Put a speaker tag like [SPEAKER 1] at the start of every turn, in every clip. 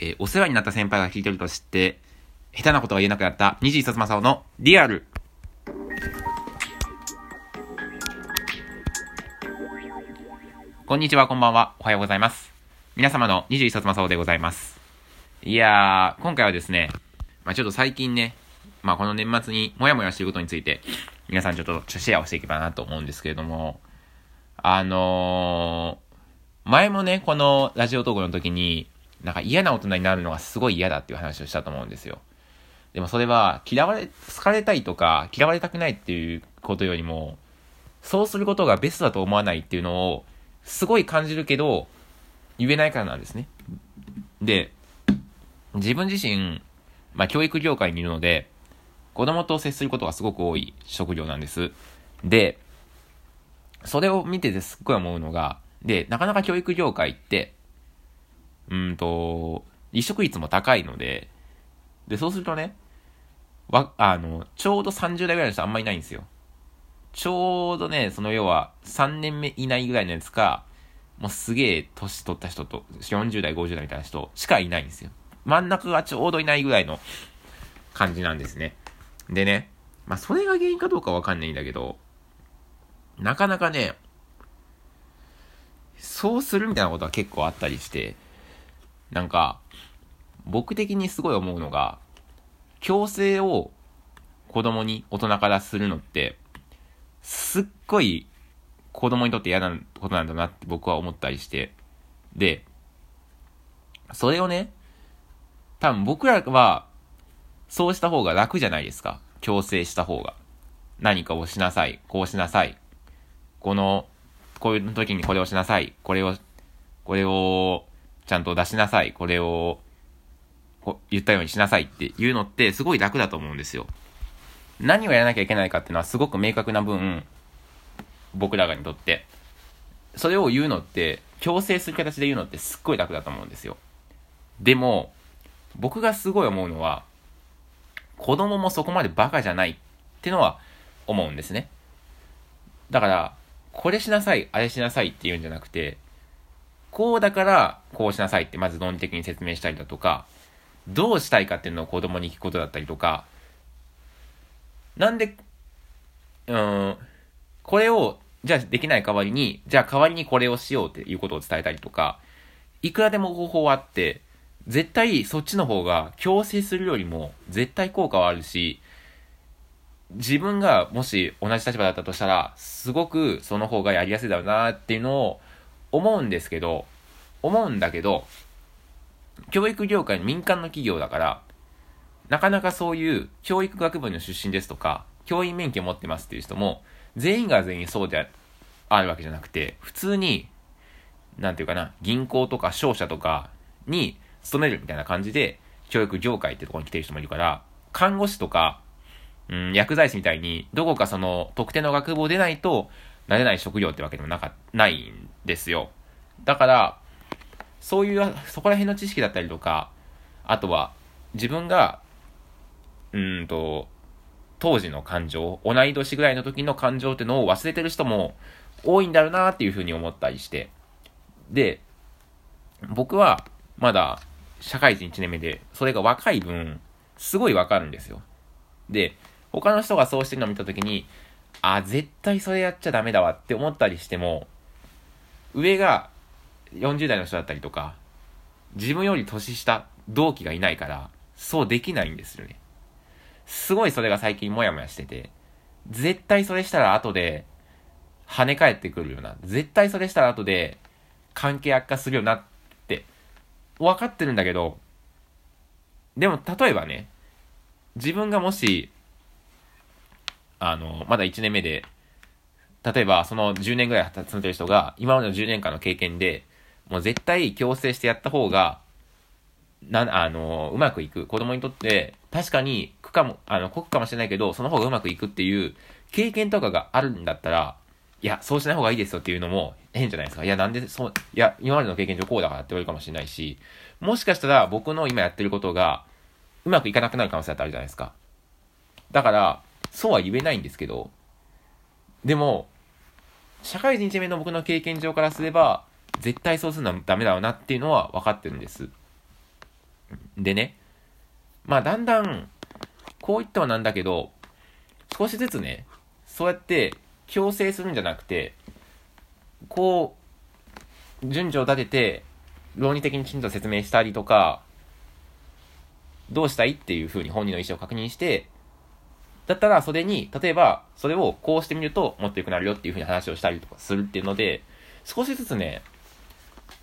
[SPEAKER 1] えー、お世話になった先輩が聞いてると知って、下手なことが言えなくなった二次一正雄のリアル。こんにちは、こんばんは。おはようございます。皆様の二次一正雄でございます。いやー、今回はですね、まあちょっと最近ね、まあこの年末にもやもやしていることについて、皆さんちょっとシェアをしていけばなと思うんですけれども、あのー、前もね、このラジオトークの時に、なんか嫌な大人になるのがすごい嫌だっていう話をしたと思うんですよ。でもそれは、嫌われ、好かれたいとか、嫌われたくないっていうことよりも、そうすることがベストだと思わないっていうのを、すごい感じるけど、言えないからなんですね。で、自分自身、まあ教育業界にいるので、子供と接することがすごく多い職業なんです。で、それを見ててすっごい思うのが、で、なかなか教育業界って、うんと、離職率も高いので、で、そうするとね、わ、あの、ちょうど30代ぐらいの人あんまいないんですよ。ちょうどね、その要は3年目以内ぐらいのやつか、もうすげえ年取った人と、40代、50代みたいな人しかいないんですよ。真ん中がちょうどいないぐらいの感じなんですね。でね、まあそれが原因かどうかわかんないんだけど、なかなかね、そうするみたいなことは結構あったりして、なんか、僕的にすごい思うのが、強制を子供に大人からするのって、すっごい子供にとって嫌なことなんだなって僕は思ったりして、で、それをね、多分僕らは、そうした方が楽じゃないですか。強制した方が。何かをしなさい。こうしなさい。この、こういう時にこれをしなさい。これを、これを、ちゃんと出しなさい。これを、言ったようにしなさいっていうのってすごい楽だと思うんですよ。何をやらなきゃいけないかっていうのはすごく明確な分、僕らがにとって。それを言うのって、強制する形で言うのってすっごい楽だと思うんですよ。でも、僕がすごい思うのは、子供もそこまでバカじゃないってのは思うんですね。だから、これしなさい、あれしなさいって言うんじゃなくて、こうだからこうしなさいってまず論理的に説明したりだとか、どうしたいかっていうのを子供に聞くことだったりとか、なんで、うん、これを、じゃあできない代わりに、じゃあ代わりにこれをしようっていうことを伝えたりとか、いくらでも方法はあって、絶対そっちの方が強制するよりも絶対効果はあるし、自分がもし同じ立場だったとしたら、すごくその方がやりやすいだろうなっていうのを思うんですけど、思うんだけど、教育業界の民間の企業だから、なかなかそういう教育学部の出身ですとか、教員免許持ってますっていう人も、全員が全員そうであるわけじゃなくて、普通に、なんていうかな、銀行とか商社とかに勤めるみたいな感じで、教育業界ってところに来てる人もいるから、看護師とか、うん、薬剤師みたいに、どこかその特定の学部を出ないと、なれない職業ってわけでもなか、ないんですよ。だから、そういう、そこら辺の知識だったりとか、あとは、自分が、うんと、当時の感情、同い年ぐらいの時の感情ってのを忘れてる人も多いんだろうなっていうふうに思ったりして。で、僕は、まだ、社会人1年目で、それが若い分、すごいわかるんですよ。で、他の人がそうしてるのを見た時に、あ、絶対それやっちゃダメだわって思ったりしても、上が40代の人だったりとか、自分より年下、同期がいないから、そうできないんですよね。すごいそれが最近モヤモヤしてて、絶対それしたら後で跳ね返ってくるような。絶対それしたら後で関係悪化するよなって分かってるんだけど、でも例えばね、自分がもしあの、まだ1年目で、例えばその10年ぐらい働いてる人が、今までの10年間の経験で、もう絶対強制してやった方が、な、あの、うまくいく。子供にとって、確かに苦かも、あの、酷かもしれないけど、その方がうまくいくっていう経験とかがあるんだったら、いや、そうしない方がいいですよっていうのも変じゃないですか。いや、なんで、そう、いや、今までの経験上こうだからって言われるかもしれないし、もしかしたら僕の今やってることが、うまくいかなくなる可能性だってあるじゃないですか。だから、そうは言えないんですけど、でも、社会人1名の僕の経験上からすれば、絶対そうするのはダメだろうなっていうのは分かってるんです。でね、まあだんだん、こう言ってはなんだけど、少しずつね、そうやって強制するんじゃなくて、こう、順序を立てて、論理的にきちんと説明したりとか、どうしたいっていうふうに本人の意思を確認して、だったらそれに、例えば、それをこうしてみるともっと良くなるよっていうふうに話をしたりとかするっていうので、少しずつね、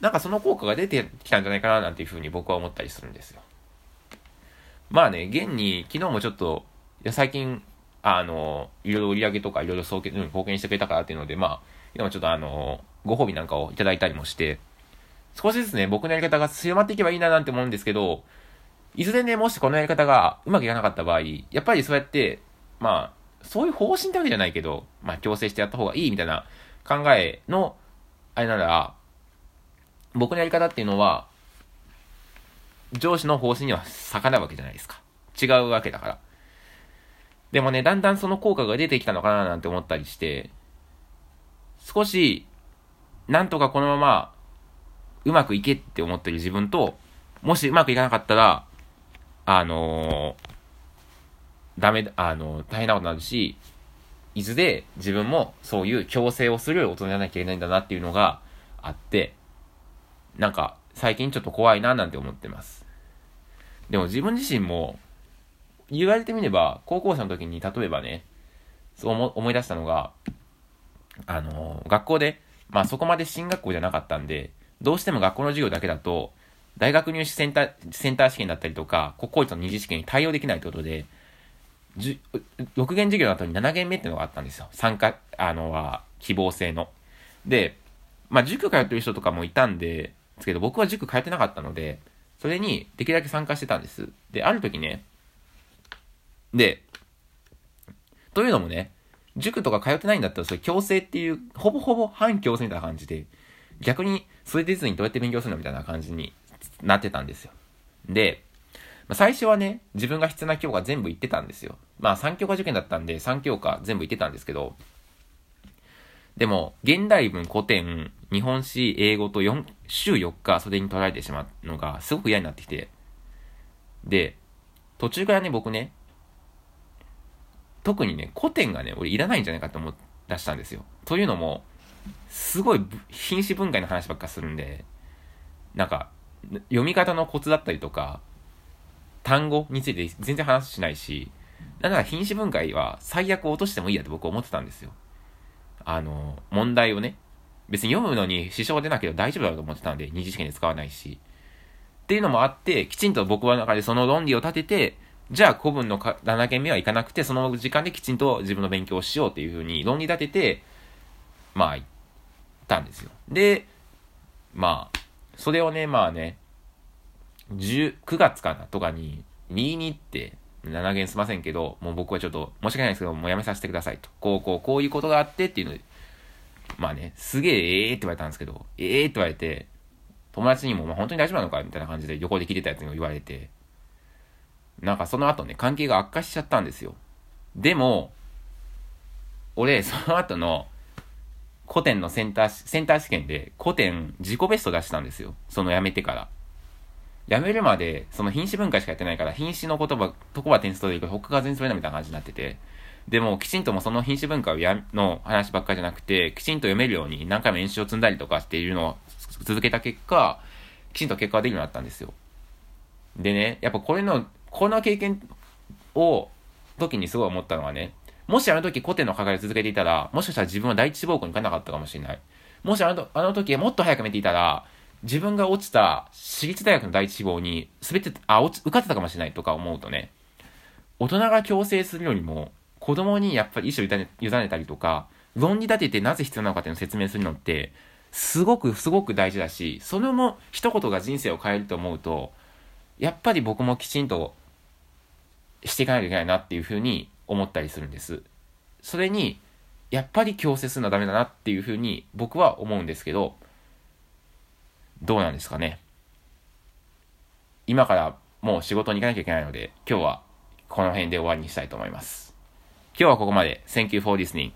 [SPEAKER 1] なんかその効果が出てきたんじゃないかななんていうふうに僕は思ったりするんですよ。まあね、現に昨日もちょっと、いや最近、あの、いろいろ売り上げとかいろいろ送金貢献してくれたからっていうので、まあ、でもちょっとあの、ご褒美なんかをいただいたりもして、少しずつね、僕のやり方が強まっていけばいいななんて思うんですけど、いずれね、もしこのやり方がうまくいかなかった場合、やっぱりそうやって、まあ、そういう方針ってわけじゃないけど、まあ、強制してやった方がいいみたいな考えの、あれなら、僕のやり方っていうのは、上司の方針には逆らうわけじゃないですか。違うわけだから。でもね、だんだんその効果が出てきたのかななんて思ったりして、少し、なんとかこのまま、うまくいけって思ってる自分と、もしうまくいかなかったら、あのー、ダメ、あの、大変なことになるし、いずれ自分もそういう強制をする大人じゃなきゃいけないんだなっていうのがあって、なんか最近ちょっと怖いななんて思ってます。でも自分自身も言われてみれば高校生の時に例えばね、そう思い出したのが、あの、学校で、まあそこまで進学校じゃなかったんで、どうしても学校の授業だけだと、大学入試センター、センター試験だったりとか、国公立の二次試験に対応できないってことで、じ6限授業の後に7限目っていうのがあったんですよ。参加、あの、は、希望制の。で、まあ、塾通ってる人とかもいたんで、ですけど、僕は塾通ってなかったので、それにできるだけ参加してたんです。で、ある時ね、で、というのもね、塾とか通ってないんだったら、それ強制っていう、ほぼほぼ反強制みたいな感じで、逆に、それ出ずにどうやって勉強するのみたいな感じになってたんですよ。で、まあ、最初はね、自分が必要な教科全部言ってたんですよ。まあ3教科受験だったんで3教科全部言ってたんですけど、でも、現代文、古典、日本史、英語と4、週4日それに取られてしまうのがすごく嫌になってきて、で、途中からね、僕ね、特にね、古典がね、俺いらないんじゃないかと思い出したんですよ。というのも、すごい品詞文化の話ばっかするんで、なんか、読み方のコツだったりとか、単語について全然話しないし、だから品詞分解は最悪落としてもいいやって僕思ってたんですよ。あの、問題をね、別に読むのに支障が出なければ大丈夫だと思ってたんで、二次試験で使わないし。っていうのもあって、きちんと僕は中でその論理を立てて、じゃあ古文の7件目は行かなくて、その時間できちんと自分の勉強をしようっていうふうに論理立てて、まあ、行ったんですよ。で、まあ、それをね、まあね、9月かなとかに、2に行って、7件すませんけど、もう僕はちょっと、申し訳ないですけど、もうやめさせてくださいと。こう、こう、こういうことがあってっていうので、まあね、すげえええって言われたんですけど、ええって言われて、友達にも、まあ本当に大丈夫なのかみたいな感じで横で聞いてたやつにも言われて、なんかその後ね、関係が悪化しちゃったんですよ。でも、俺、その後の、古典のセンター、センター試験で古典自己ベスト出したんですよ。その辞めてから。辞めるまで、その品詞文化しかやってないから、品詞の言葉、とこは点数取れるけど、他が全然取れないみたいな感じになってて。でも、きちんともその品詞文化をや、の話ばっかりじゃなくて、きちんと読めるように何回も演習を積んだりとかしているのを続けた結果、きちんと結果ができるようになったんですよ。でね、やっぱこれの、この経験を、時にすごい思ったのはね、もしあの時古典の課題を続けていたら、もしかしたら自分は第一志望校に行かなかったかもしれない。もしあのあの時もっと早く見ていたら、自分が落ちた私立大学の第一志望に滑って、あ、落ち、受かってたかもしれないとか思うとね、大人が強制するよりも、子供にやっぱり意思を委ね委ねたりとか、論理立ててなぜ必要なのかっていうのを説明するのって、すごくすごく大事だし、それも一言が人生を変えると思うと、やっぱり僕もきちんとしていかないといけないなっていうふうに思ったりするんです。それに、やっぱり強制するのはダメだなっていうふうに僕は思うんですけど、どうなんですかね。今からもう仕事に行かなきゃいけないので、今日はこの辺で終わりにしたいと思います。今日はここまで。Thank you for listening.